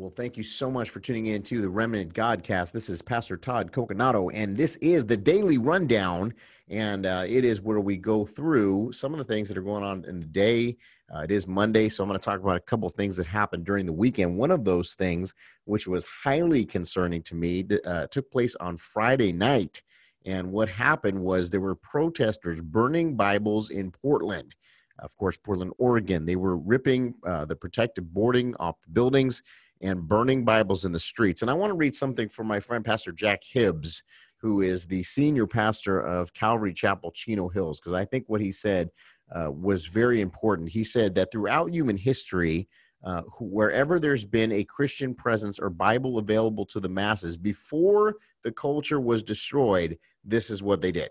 Well, thank you so much for tuning in to the Remnant Godcast. This is Pastor Todd Coconato, and this is the daily rundown. And uh, it is where we go through some of the things that are going on in the day. Uh, it is Monday, so I'm going to talk about a couple things that happened during the weekend. One of those things, which was highly concerning to me, uh, took place on Friday night. And what happened was there were protesters burning Bibles in Portland. Of course, Portland, Oregon. They were ripping uh, the protective boarding off the buildings and burning Bibles in the streets. And I want to read something from my friend, Pastor Jack Hibbs, who is the senior pastor of Calvary Chapel, Chino Hills, because I think what he said uh, was very important. He said that throughout human history, uh, wherever there's been a Christian presence or Bible available to the masses before the culture was destroyed, this is what they did.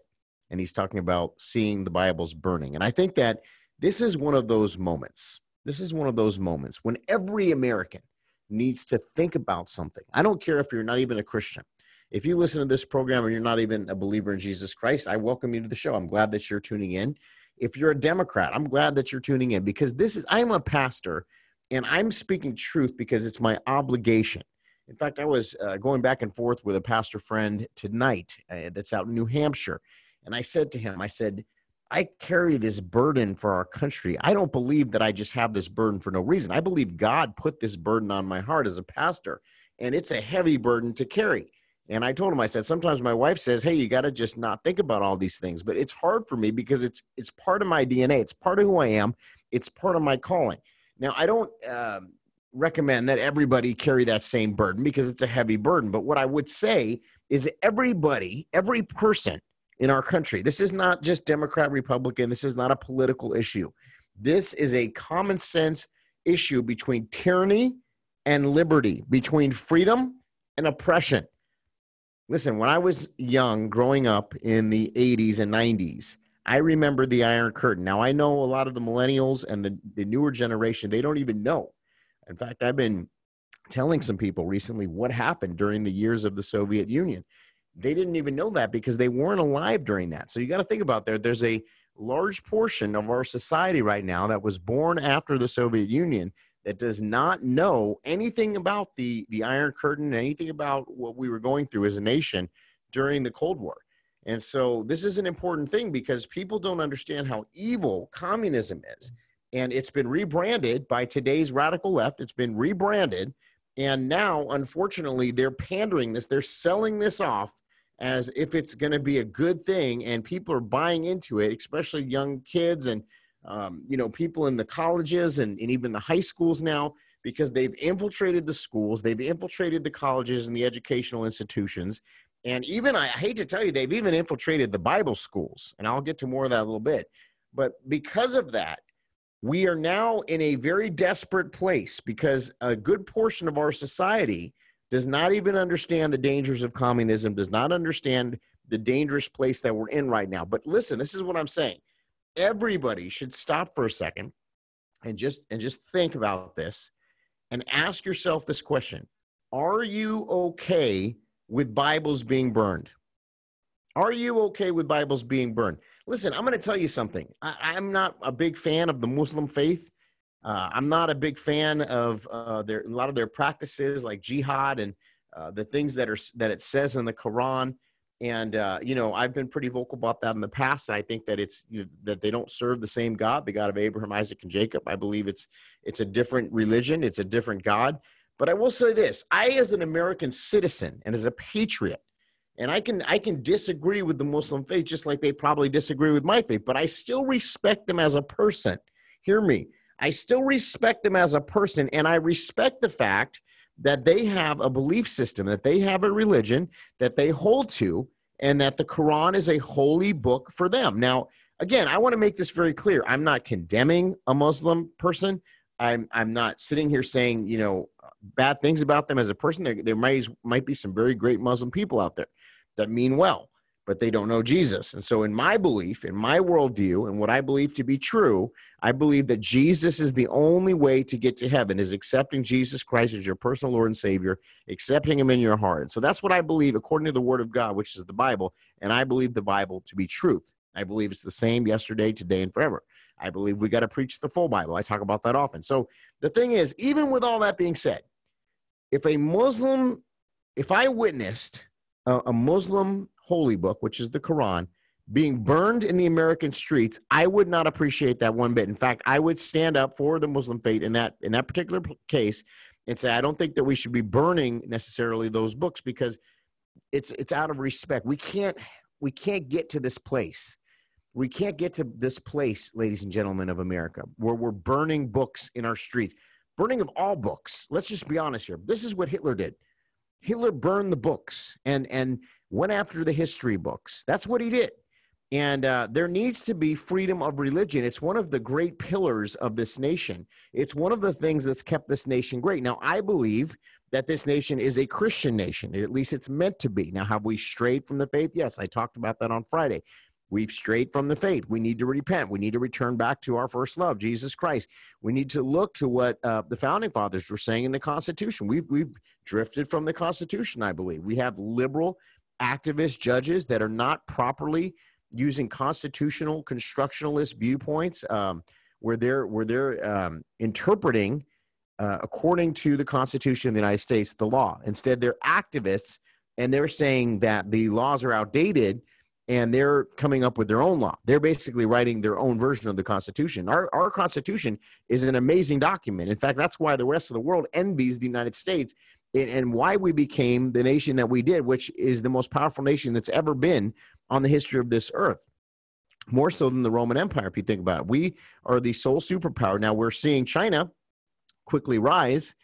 And he's talking about seeing the Bibles burning. And I think that this is one of those moments. This is one of those moments when every American needs to think about something. I don't care if you're not even a Christian. If you listen to this program and you're not even a believer in Jesus Christ, I welcome you to the show. I'm glad that you're tuning in. If you're a Democrat, I'm glad that you're tuning in because this is, I'm a pastor and I'm speaking truth because it's my obligation. In fact, I was uh, going back and forth with a pastor friend tonight uh, that's out in New Hampshire. And I said to him, I said, I carry this burden for our country. I don't believe that I just have this burden for no reason. I believe God put this burden on my heart as a pastor, and it's a heavy burden to carry. And I told him, I said, sometimes my wife says, "Hey, you got to just not think about all these things." But it's hard for me because it's it's part of my DNA. It's part of who I am. It's part of my calling. Now, I don't um, recommend that everybody carry that same burden because it's a heavy burden. But what I would say is, everybody, every person in our country. This is not just Democrat, Republican. This is not a political issue. This is a common sense issue between tyranny and liberty, between freedom and oppression. Listen, when I was young, growing up in the 80s and 90s, I remember the Iron Curtain. Now, I know a lot of the millennials and the, the newer generation, they don't even know. In fact, I've been telling some people recently what happened during the years of the Soviet Union they didn't even know that because they weren't alive during that. So you got to think about there. There's a large portion of our society right now that was born after the Soviet Union that does not know anything about the the Iron Curtain, anything about what we were going through as a nation during the Cold War. And so this is an important thing because people don't understand how evil communism is. And it's been rebranded by today's radical left. It's been rebranded. And now, unfortunately, they're pandering this, they're selling this off as if it's going to be a good thing and people are buying into it especially young kids and um, you know people in the colleges and, and even the high schools now because they've infiltrated the schools they've infiltrated the colleges and the educational institutions. And even i hate to tell you they've even infiltrated the bible schools and i'll get to more of that a little bit. But because of that we are now in a very desperate place because a good portion of our society does not even understand the dangers of communism, does not understand the dangerous place that we're in right now. But listen, this is what I'm saying. Everybody should stop for a second and just and just think about this and ask yourself this question. Are you okay with Bibles being burned? Are you okay with Bibles being burned? Listen, I'm going to tell you something. I, am not a big fan of the Muslim faith. Uh, I'm not a big fan of uh, their a lot of their practices like jihad and uh, the things that are that it says in the Quran. And uh, you know, I've been pretty vocal about that in the past. I think that it's that they don't serve the same God, the God of Abraham, Isaac, and Jacob. I believe it's it's a different religion. It's a different God. But I will say this: I, as an American citizen and as a patriot, and I can I can disagree with the Muslim faith just like they probably disagree with my faith, but I still respect them as a person. Hear me. I still respect them as a person, and I respect the fact that they have a belief system, that they have a religion that they hold to, and that the Quran is a holy book for them. Now, again, I want to make this very clear. I'm not condemning a Muslim person. I'm I'm not sitting here saying you know bad things about them as a person. There, there might might be some very great Muslim people out there that mean well but they don't know Jesus. And so, in my belief, in my worldview, and what I believe to be true, I believe that Jesus is the only way to get to heaven is accepting Jesus Christ as your personal Lord and Savior, accepting Him in your heart. And so, that's what I believe according to the Word of God, which is the Bible. And I believe the Bible to be truth. I believe it's the same yesterday, today, and forever. I believe we got to preach the full Bible. I talk about that often. So, the thing is, even with all that being said, if a Muslim, if I witnessed a, Muslim holy book, which is the Quran, being burned in the American streets, I would not appreciate that one bit. In fact, I would stand up for the Muslim faith in that in that particular case and say I don't think that we should be burning necessarily those books because it's it's out of respect. We can't we can't get to this place. We can't get to this place, ladies and gentlemen of America, where we're burning books in our streets. Burning of all books. Let's just be honest here. This is what Hitler did. Hitler burned the books and and went after the history books. That's what he did. And uh, there needs to be freedom of religion. It's one of the great pillars of this nation. It's one of the things that's kept this nation great. Now, I believe that this nation is a Christian nation. At least it's meant to be. Now, have we strayed from the faith? Yes, I talked about that on Friday. We've strayed from the faith. We need to repent. We need to return back to our first love, Jesus Christ. We need to look to what uh, the founding fathers were saying in the Constitution. We've, we've drifted from the Constitution, I believe. We have liberal activist judges that are not properly using constitutional constructionalist viewpoints um, where they're where they're um, interpreting uh, according to the Constitution of the United States the law. Instead, they're activists and they're saying that the laws are outdated and they're coming up with their own law. They're basically writing their own version of the Constitution. Our, our Constitution is an amazing document. In fact, that's why the rest of the world envies the United States and why we became the nation that we did, which is the most powerful nation that's ever been on the history of this earth. More so than the Roman Empire, if you think about it. We are the sole superpower. Now we're seeing China quickly rise,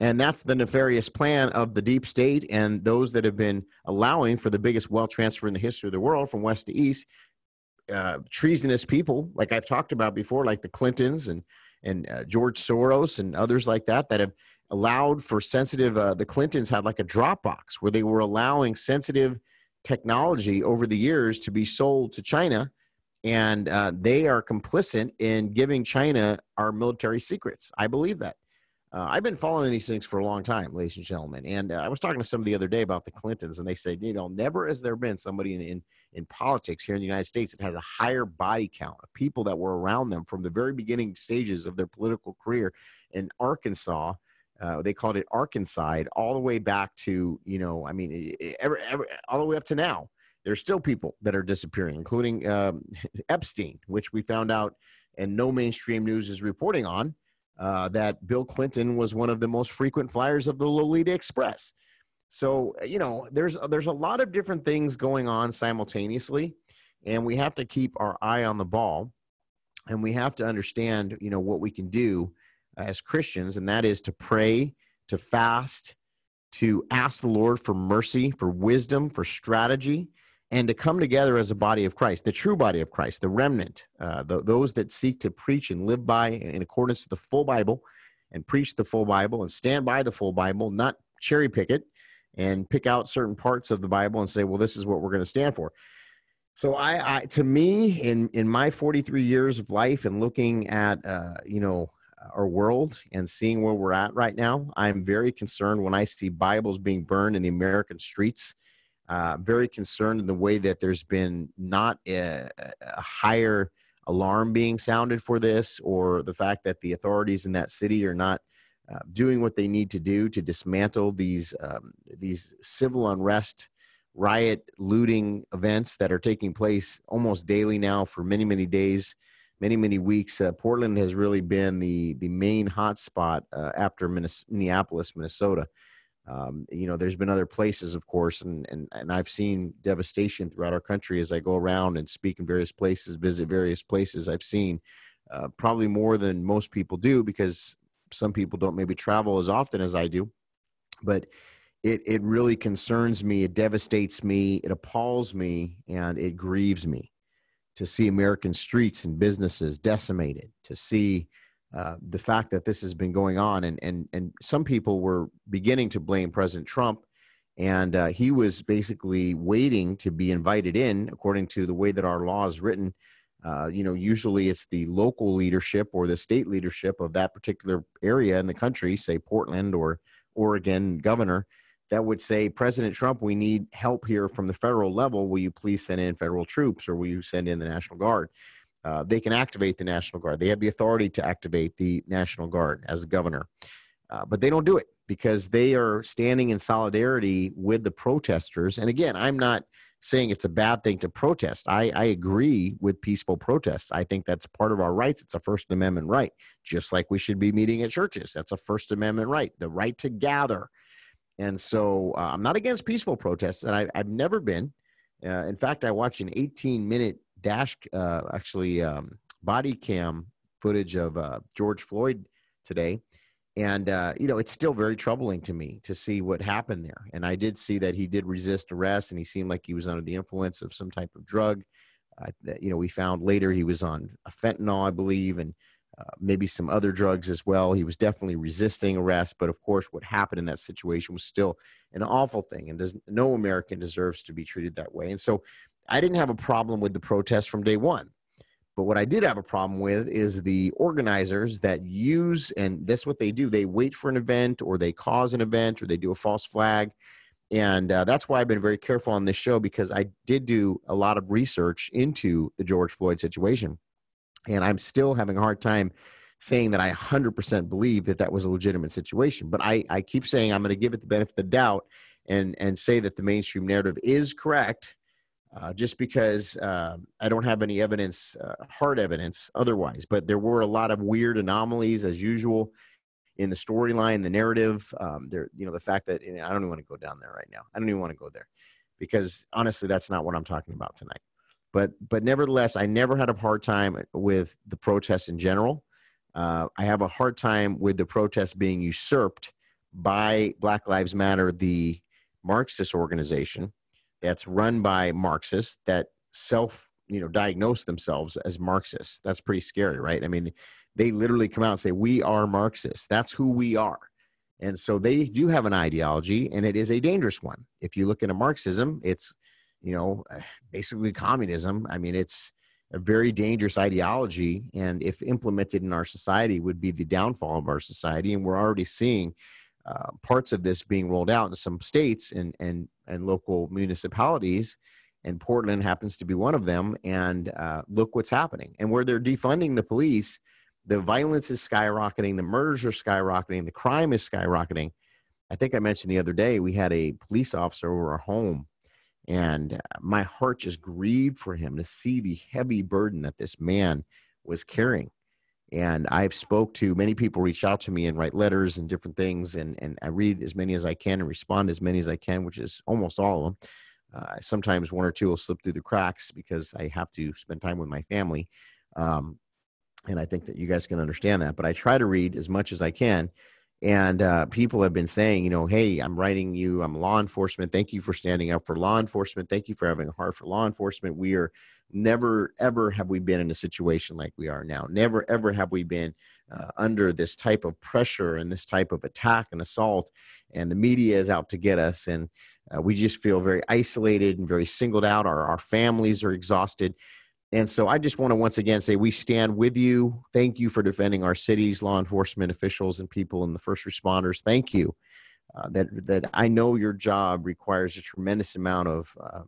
and that's the nefarious plan of the deep state and those that have been allowing for the biggest wealth transfer in the history of the world from west to east. Uh, treasonous people, like I've talked about before, like the Clintons and and uh, George Soros and others like that, that have allowed for sensitive. Uh, the Clintons had like a Dropbox where they were allowing sensitive technology over the years to be sold to China, and uh, they are complicit in giving China our military secrets. I believe that. Uh, I've been following these things for a long time, ladies and gentlemen. And uh, I was talking to somebody the other day about the Clintons, and they said, you know, never has there been somebody in, in, in politics here in the United States that has a higher body count of people that were around them from the very beginning stages of their political career in Arkansas uh, they called it Arkansas, all the way back to you know, I mean, every, every, all the way up to now. There's still people that are disappearing, including um, Epstein, which we found out, and no mainstream news is reporting on. Uh, that Bill Clinton was one of the most frequent flyers of the Lolita Express. So you know, there's there's a lot of different things going on simultaneously, and we have to keep our eye on the ball, and we have to understand, you know, what we can do as Christians, and that is to pray, to fast, to ask the Lord for mercy, for wisdom, for strategy, and to come together as a body of Christ, the true body of Christ, the remnant, uh, the, those that seek to preach and live by in accordance to the full Bible and preach the full Bible and stand by the full Bible, not cherry pick it and pick out certain parts of the Bible and say, well, this is what we're going to stand for. So I, I, to me, in in my 43 years of life and looking at, uh, you know, our world and seeing where we're at right now, I'm very concerned when I see Bibles being burned in the American streets. Uh, very concerned in the way that there's been not a, a, higher alarm being sounded for this, or the fact that the authorities in that city are not uh, doing what they need to do to dismantle these um, these civil unrest, riot, looting events that are taking place almost daily now for many many days many many weeks. Uh, Portland has really been the the main hotspot uh, after Minneapolis, Minnesota. Um, you know, there's been other places, of course, and, and and I've seen devastation throughout our country as I go around and speak in various places, visit various places. I've seen uh, probably more than most people do because some people don't maybe travel as often as I do, but it it really concerns me. It devastates me. It appalls me, and it grieves me to see American streets and businesses decimated, to see uh, the fact that this has been going on. And, and, and some people were beginning to blame President Trump. And uh, he was basically waiting to be invited in, according to the way that our law is written. Uh, you know, usually it's the local leadership or the state leadership of that particular area in the country, say Portland or Oregon governor, that would say, President Trump, we need help here from the federal level. Will you please send in federal troops or will you send in the National Guard? Uh, they can activate the National Guard. They have the authority to activate the National Guard as governor, uh, but they don't do it. because they are standing in solidarity with the protesters. And again, I'm not saying it's a bad thing to protest. I, I agree with peaceful protests. I think that's part of our rights. It's a First Amendment right, just like we should be meeting at churches. That's a First Amendment right, the right to gather. And so uh, I'm not against peaceful protests, and I, have never been. Uh, in fact, I watched an 18 minute dash, uh, actually, um, body cam footage of uh, George Floyd today. And uh, you know it's still very troubling to me to see what happened there. And i did see that he did resist arrest and he seemed like he was under the influence of some type of drug uh, that you know we found later he was on fentanyl i believe and uh, maybe some other drugs as well. He was definitely resisting arrest but of course what happened in that situation was still an awful thing and no american deserves to be treated that way. And so i didn't have a problem with the protest from day one but what I did have a problem with is the organizers that use, and that's what they do. They wait for an event or they cause an event or they do a false flag. And uh, that's why I've been very careful on this show because I did do a lot of research into the George Floyd situation. And I'm still having a hard time saying that I 100% believe that that was a legitimate situation. But I, I keep saying I'm going to give it the benefit of the doubt and, and say that the mainstream narrative is correct uh, just because uh, I don't have any evidence, uh, hard evidence otherwise. But there were a lot of weird anomalies as usual in the storyline, the narrative. Um, there, you know, the fact that I don't even want to go down there right now. I don't even want to go there because honestly, that's not what I'm talking about tonight. But but nevertheless, I never had a hard time with the protests in general. Uh, I have a hard time with the protests being usurped by Black Lives Matter, the Marxist organization that's run by Marxists that self you know diagnose themselves as Marxists. That's pretty scary, right? I mean, they literally come out and say we are Marxists. That's who we are. And so they do have an ideology, and it is a dangerous one. If you look into Marxism, it's you know basically communism. I mean, it's a very dangerous ideology, and if implemented in our society, would be the downfall of our society. And we're already seeing uh, parts of this being rolled out in some states and and and local municipalities and portland happens to be one of them and uh, look what's happening. And where they're defunding the police the violence is skyrocketing the murders are skyrocketing the crime is skyrocketing. I think i mentioned the other day we had a police officer over our home and my heart just grieved for him to see the heavy burden that this man was carrying and I've spoke to many people reach out to me and write letters and different things and, and I read as many as I can and respond as many as I can, which is almost all of them. Uh, sometimes one or two will slip through the cracks because I have to spend time with my family. Um, and I think that you guys can understand that, but I try to read as much as I can. And uh, people have been saying, you know, hey, I'm writing you, I'm law enforcement. Thank you for standing up for law enforcement. Thank you for having a heart for law enforcement. We are never ever have we been in a situation like we are now. Never ever have we been uh, under this type of pressure and this type of attack and assault and the media is out to get us and uh, we just feel very isolated and very singled out. Our, our families are exhausted. And so i just want to once again say we stand with you. Thank you for defending our cities law enforcement officials and people and the first responders. Thank you. Uh, that that i know your job requires a tremendous amount of um,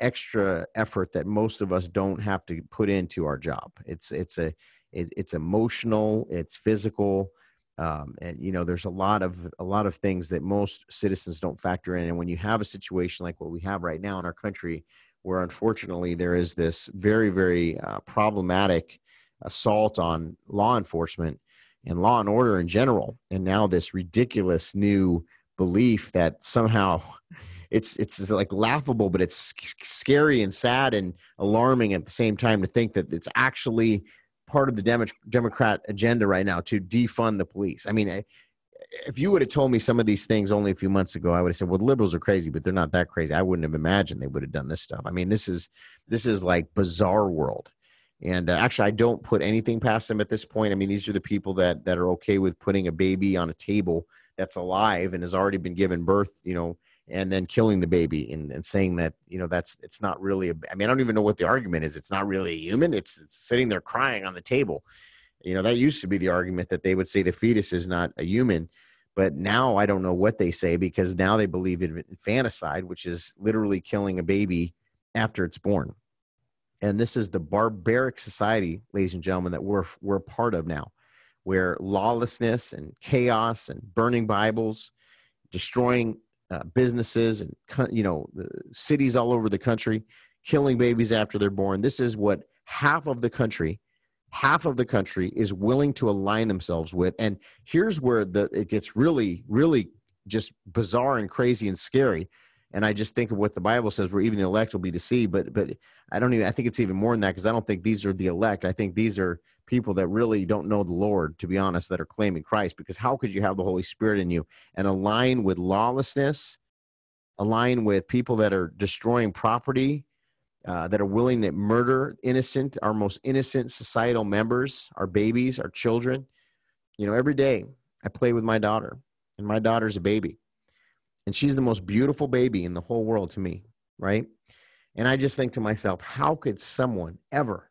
extra effort that most of us don't have to put into our job. It's it's a it, it's emotional, it's physical, um, and you know there's a lot of a lot of things that most citizens don't factor in. And when you have a situation like what we have right now in our country, where unfortunately there is this very very uh, problematic assault on law enforcement and law and order in general, and now this ridiculous new belief that somehow it's it's like laughable, but it's scary and sad and alarming at the same time to think that it's actually part of the Demo- Democrat agenda right now to defund the police. I mean, eh, if you would have told me some of these things only a few months ago, I would have said, "Well, liberals are crazy, but they're not that crazy." I wouldn't have imagined they would have done this stuff. I mean, this is this is like bizarre world. And uh, actually, I don't put anything past them at this point. I mean, these are the people that that are okay with putting a baby on a table that's alive and has already been given birth, you know, and then killing the baby and, and saying that you know that's it's not really a, I mean I don't even know what the argument is. It's not really a human. It's, it's sitting there crying on the table. You know that used to be the argument that they would say the fetus is not a human, but now I don't know what they say because now they believe in infanticide, which is literally killing a baby after it's born. And this is the barbaric society, ladies and gentlemen, that we're we're part of now where lawlessness and chaos and burning Bibles, destroying uh, businesses and you know cities all over the country, killing babies after they're born. This is what half of the country, half of the country is willing to align themselves with. And here's where the it gets really, really just bizarre and crazy and scary. And I just think of what the Bible says, where even the elect will be deceived. But but I don't even. I think it's even more than that because I don't think these are the elect. I think these are people that really don't know the Lord, to be honest, that are claiming Christ. Because how could you have the Holy Spirit in you and align with lawlessness, align with people that are destroying property, uh, that are willing to murder innocent, our most innocent societal members, our babies, our children? You know, every day I play with my daughter, and my daughter's a baby. And she's the most beautiful baby in the whole world to me, right? And I just think to myself, how could someone ever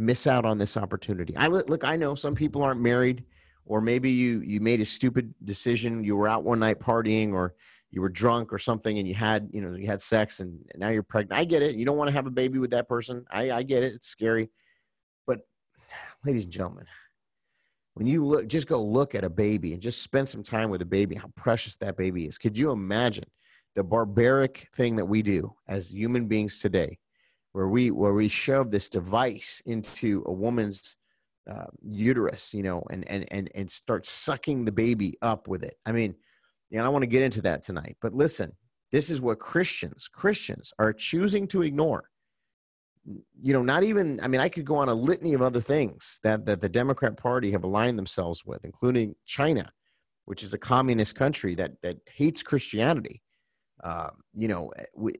miss out on this opportunity. I look, I know some people aren't married, or maybe you you made a stupid decision. You were out one night partying, or you were drunk or something, and you had you know you had sex, and now you're pregnant. I get it. You don't want to have a baby with that person. I I get it. It's scary, but ladies and gentlemen, when you look, just go look at a baby and just spend some time with a baby. How precious that baby is. Could you imagine the barbaric thing that we do as human beings today? where we where we shove this device into a woman's uh, uterus, you know, and and and and start sucking the baby up with it. I mean, you know, I want to get into that tonight, but listen, this is what Christians Christians are choosing to ignore. You know, not even. I mean, I could go on a litany of other things that that the Democrat Party have aligned themselves with, including China, which is a communist country that that hates Christianity. Uh, you know, we,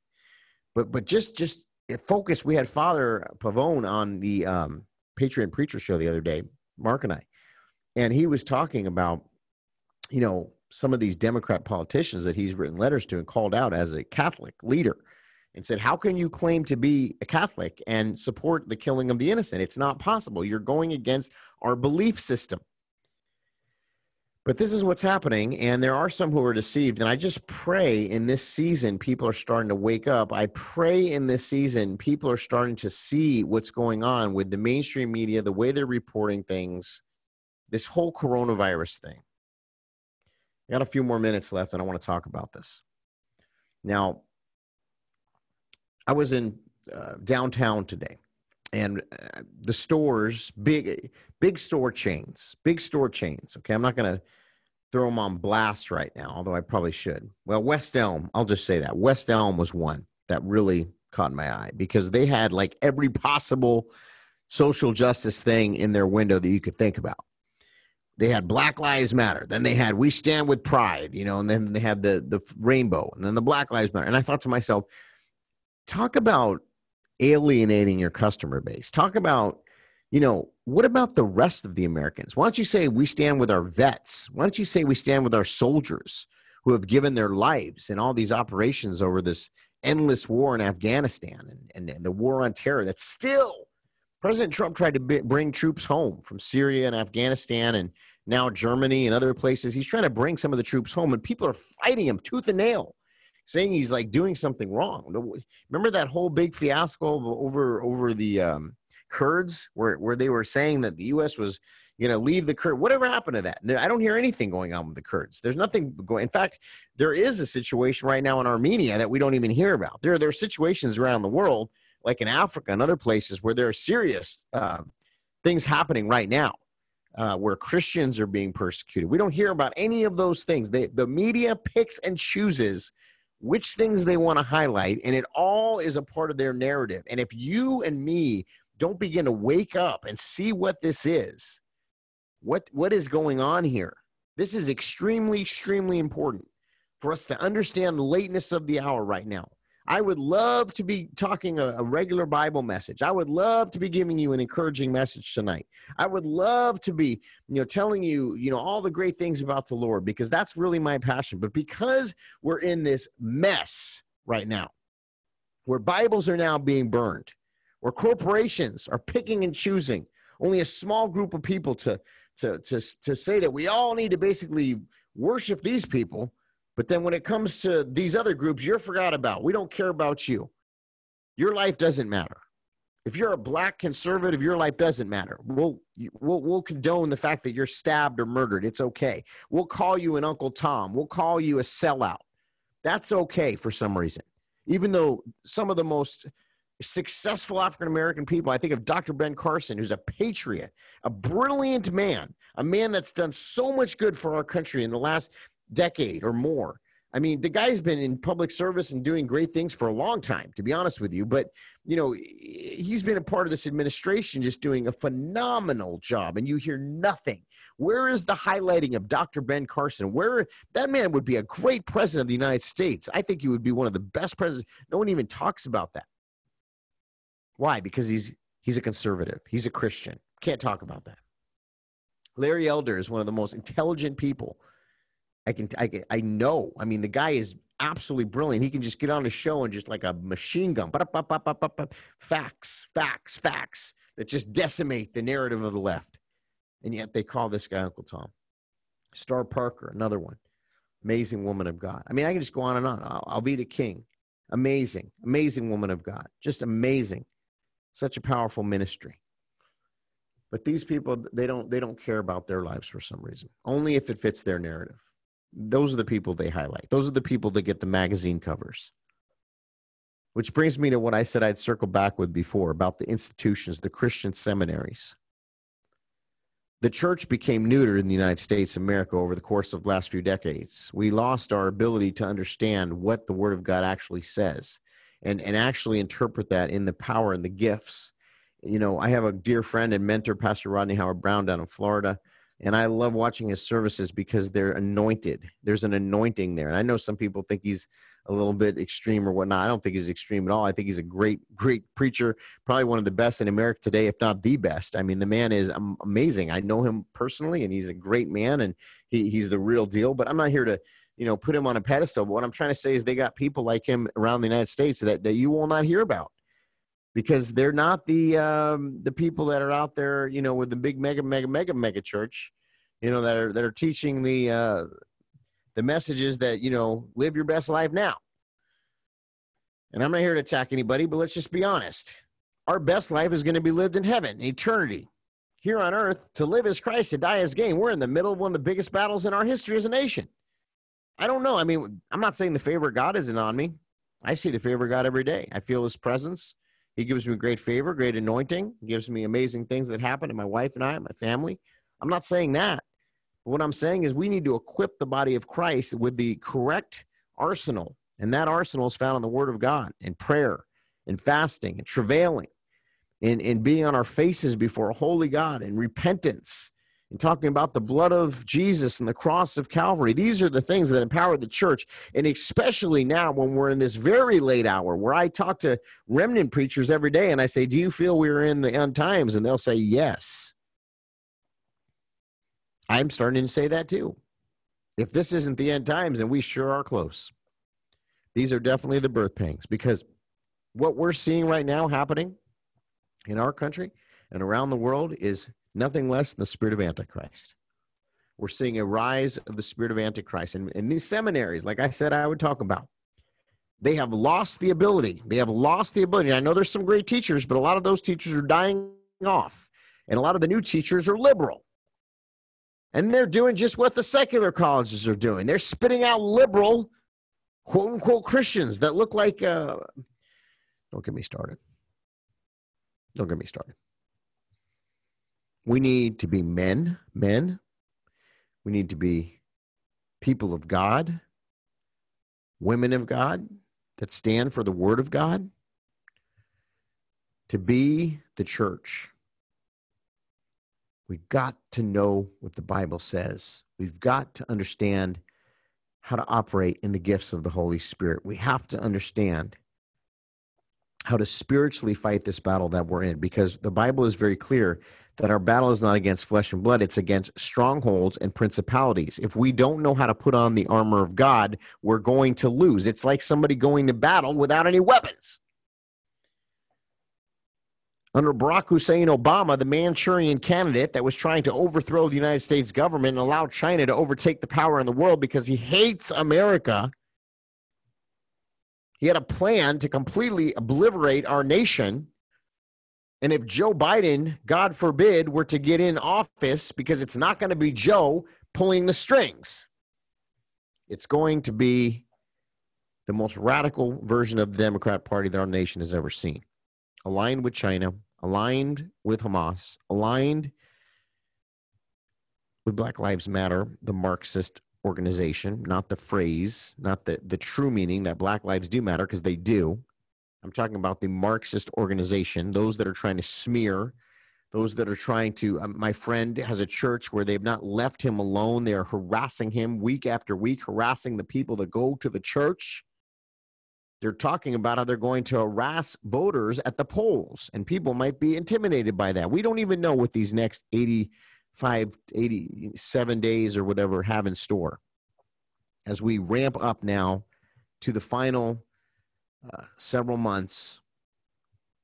but but just just focus. We had Father Pavone on the um, Patriot Preacher show the other day, Mark and I, and he was talking about, you know, some of these Democrat politicians that he's written letters to and called out as a Catholic leader, and said, "How can you claim to be a Catholic and support the killing of the innocent? It's not possible. You're going against our belief system." But this is what's happening, and there are some who are deceived. And I just pray in this season, people are starting to wake up. I pray in this season, people are starting to see what's going on with the mainstream media, the way they're reporting things, this whole coronavirus thing. I got a few more minutes left, and I want to talk about this. Now, I was in uh, downtown today, and uh, the stores big big store chains big store chains okay? I'm not to throw them on blast right now although i probably should. Well west elm i'll just say that west elm was one that really caught my eye because they had like every possible social justice thing in their window that you could think about. They had black lives matter then they had we stand with pride you know and then they had the the rainbow and then the black lives matter and i thought to myself talk about alienating your customer base. Talk about, you know, what about the rest of the Americans? Why don't you say we stand with our vets? Why don't you say we stand with our soldiers who have given their lives in all these operations over this endless war in Afghanistan and, and, and the war on terror that still President Trump tried to b- bring troops home from Syria and Afghanistan and now Germany and other places. He's trying to bring some of the troops home, and people are fighting him tooth and nail saying he's like doing something wrong. Remember that whole big fiasco over over the um, Kurds, where where they were saying that the U.S. was going to leave the Kurds. Whatever happened to that? I don't hear anything going on with the Kurds. There's nothing going. In fact, there is a situation right now in Armenia that we don't even hear about. There there are situations around the world, like in Africa and other places, where there are serious uh, things happening right now. Uh, where Christians are being persecuted. We don't hear about any of those things. They, the media picks and chooses which things they want to highlight, and it all is a part of their narrative. And if you and me don't begin to wake up and see what this is, what what is going on here, this is extremely, extremely important for us to understand the lateness of the hour right now. I would love to be talking a, a, regular Bible message. I would love to be giving you an encouraging message tonight. I would love to be, you know, telling you, you know, all the great things about the Lord because that's really my passion. But because we're in this mess right now, where Bibles are now being burned, where corporations are picking and choosing only a small group of people to to to to say that we all need to basically worship these people but then when it comes to these other groups, you're forgot about. We don't care about you. Your life doesn't matter. If you're a black conservative, your life doesn't matter. We'll, we'll, we'll condone the fact that you're stabbed or murdered. It's okay. We'll call you an Uncle Tom. We'll call you a sellout. That's okay for some reason. Even though some of the most successful African American people, I think of Dr. Ben Carson, who's a patriot, a brilliant man, a man that's done so much good for our country in the last decade or more. I mean, the guy's been in public service and doing great things for a long time, to be honest with you. But, you know, he's been a part of this administration just doing a phenomenal job, and you hear nothing. Where is the highlighting of Dr. Ben Carson? Where that man would be a great president of the United States. I think he would be one of the best presidents. No one even talks about that. Why? Because he's he's a conservative. He's a Christian. Can't talk about that. Larry Elder is one of the most intelligent people I can, I can, I know. I mean, the guy is absolutely brilliant. He can just get on a show and just like a machine gun, facts, facts, facts that just decimate the narrative of the left. And yet they call this guy Uncle Tom. Star Parker, another one. Amazing woman of God. I mean, I can just go on and on. Alveda King, amazing, amazing woman of God. Just amazing. Such a powerful ministry. But these people, they don't, they don't care about their lives for some reason. Only if it fits their narrative those are the people they highlight. Those are the people that get the magazine covers. Which brings me to what I said I'd circle back with before about the institutions, the Christian seminaries. The church became neutered in the United States, of America, over the course of the last few decades. We lost our ability to understand what the Word of God actually says and, and actually interpret that in the power and the gifts. You know, I have a dear friend and mentor, Pastor Rodney Howard-Browne, down in Florida and I love watching his services because they're anointed. There's an anointing there. And I know some people think he's a little bit extreme or whatnot. I don't think he's extreme at all. I think he's a great, great preacher, probably one of the best in America today, if not the best. I mean, the man is amazing. I know him personally, and he's a great man, and he, he's the real deal. But I'm not here to, you know, put him on a pedestal. But what I'm trying to say is they got people like him around the United States that, that you will not hear about because they're not the um, the people that are out there, you know, with the big mega mega mega mega church, you know, that are that are teaching the uh, the messages that you know live your best life now. And I'm not here to attack anybody, but let's just be honest. Our best life is going to be lived in heaven, eternity. Here on earth, to live as Christ, to die as gain. We're in the middle of one of the biggest battles in our history as a nation. I don't know. I mean, I'm not saying the favor of God isn't on me. I see the favor of God every day. I feel his presence. He gives me great favor, great anointing, he gives me amazing things that happen to my wife and I, my family. I'm not saying that. What I'm saying is we need to equip the body of Christ with the correct arsenal. And that arsenal is found in the Word of God, in prayer, in fasting, in travailing, in, in being on our faces before a holy God, in repentance, and talking about the blood of Jesus and the cross of Calvary. These are the things that empower the church. And especially now when we're in this very late hour where I talk to remnant preachers every day and I say, Do you feel we're in the end times? And they'll say, Yes. I'm starting to say that too. If this isn't the end times, then we sure are close. These are definitely the birth pangs because what we're seeing right now happening in our country and around the world is nothing less than the spirit of Antichrist. We're seeing a rise of the spirit of Antichrist. And in these seminaries, like I said, I would talk about, they have lost the ability. They have lost the ability. I know there's some great teachers, but a lot of those teachers are dying off. And a lot of the new teachers are liberal. And they're doing just what the secular colleges are doing. They're spitting out liberal, quote unquote, Christians that look like, uh, don't get me started. Don't get me started. We need to be men, men. We need to be people of God, women of God that stand for the word of God, to be the church. We've got to know what the Bible says. We've got to understand how to operate in the gifts of the Holy Spirit. We have to understand how to spiritually fight this battle that we're in because the Bible is very clear that our battle is not against flesh and blood, it's against strongholds and principalities. If we don't know how to put on the armor of God, we're going to lose. It's like somebody going to battle without any weapons. Under Barack Hussein Obama, the Manchurian candidate that was trying to overthrow the United States government and allow China to overtake the power in the world because he hates America, he had a plan to completely obliterate our nation And if Joe Biden, God forbid, were to get in office, because it's not going to be Joe pulling the strings, it's going to be the most radical version of the Democrat Party that our nation has ever seen. Aligned with China, aligned with Hamas, aligned with Black Lives Matter, the Marxist organization, not the phrase, not the, the true meaning that Black lives do matter, because they do. I'm talking about the Marxist organization, those that are trying to smear, those that are trying to. Um, my friend has a church where they've not left him alone. They are harassing him week after week, harassing the people that go to the church. They're talking about how they're going to harass voters at the polls, and people might be intimidated by that. We don't even know what these next 85, 87 days or whatever have in store as we ramp up now to the final uh, several months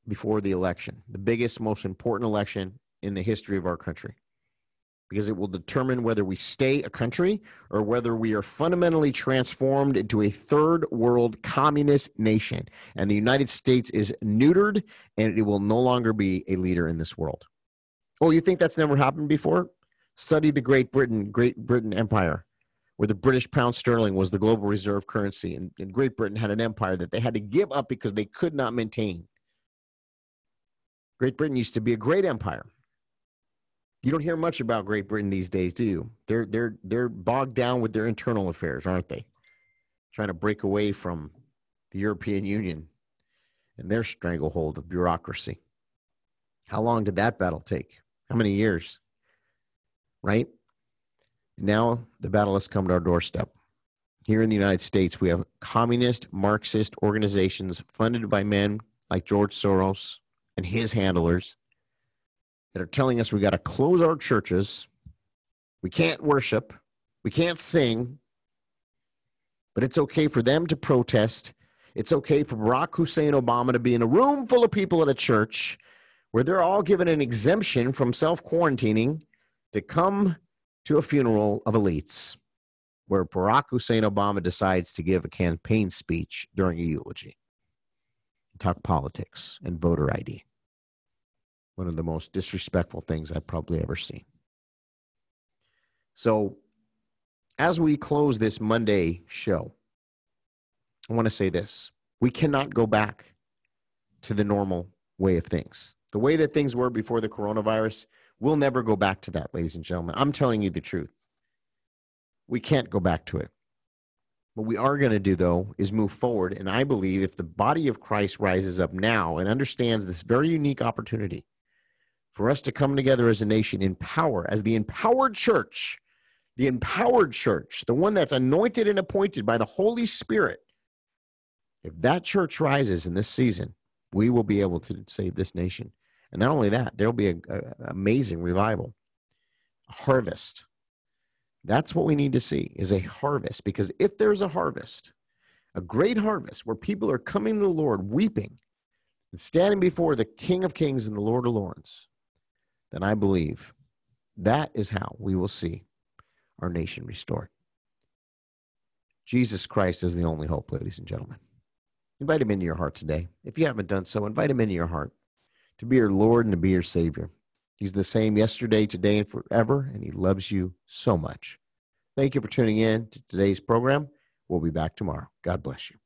before the election, the biggest, most important election in the history of our country, because it will determine whether we stay a country or whether we are fundamentally transformed into a third world communist nation. And the United States is neutered and it will no longer be a leader in this world. Oh, you think that's never happened before? Study the Great Britain, Great Britain Empire where the British pound sterling was the global reserve currency, and, and Great Britain had an empire that they had to give up because they could not maintain. Great Britain used to be a great empire. You don't hear much about Great Britain these days, do you? They're they're they're bogged down with their internal affairs, aren't they? Trying to break away from the European Union and their stranglehold of bureaucracy. How long did that battle take? How many years? Right? Now the battle has come to our doorstep. Here in the United States, we have communist Marxist organizations funded by men like George Soros and his handlers that are telling us we got to close our churches. We can't worship. We can't sing. But it's okay for them to protest. It's okay for Barack Hussein Obama to be in a room full of people at a church where they're all given an exemption from self quarantining to come to a funeral of elites where Barack Hussein Obama decides to give a campaign speech during a eulogy, talk politics and voter ID. One of the most disrespectful things I've probably ever seen. So, as we close this Monday show, I want to say this. We cannot go back to the normal way of things. The way that things were before the coronavirus, We'll never go back to that, ladies and gentlemen. I'm telling you the truth. We can't go back to it. What we are going to do, though, is move forward. And I believe if the body of Christ rises up now and understands this very unique opportunity for us to come together as a nation in power, as the empowered church, the empowered church, the one that's anointed and appointed by the Holy Spirit, if that church rises in this season, we will be able to save this nation. And not only that, there'll be an amazing revival, harvest. That's what we need to see is a harvest because if there's a harvest, a great harvest where people are coming to the Lord weeping and standing before the King of Kings and the Lord of Lords, then I believe that is how we will see our nation restored. Jesus Christ is the only hope, ladies and gentlemen. Invite him into your heart today. If you haven't done so, invite him into your heart to be your Lord and to be your Savior. He's the same yesterday, today, and forever, and He loves you so much. Thank you for tuning in to today's program. We'll be back tomorrow. God bless you.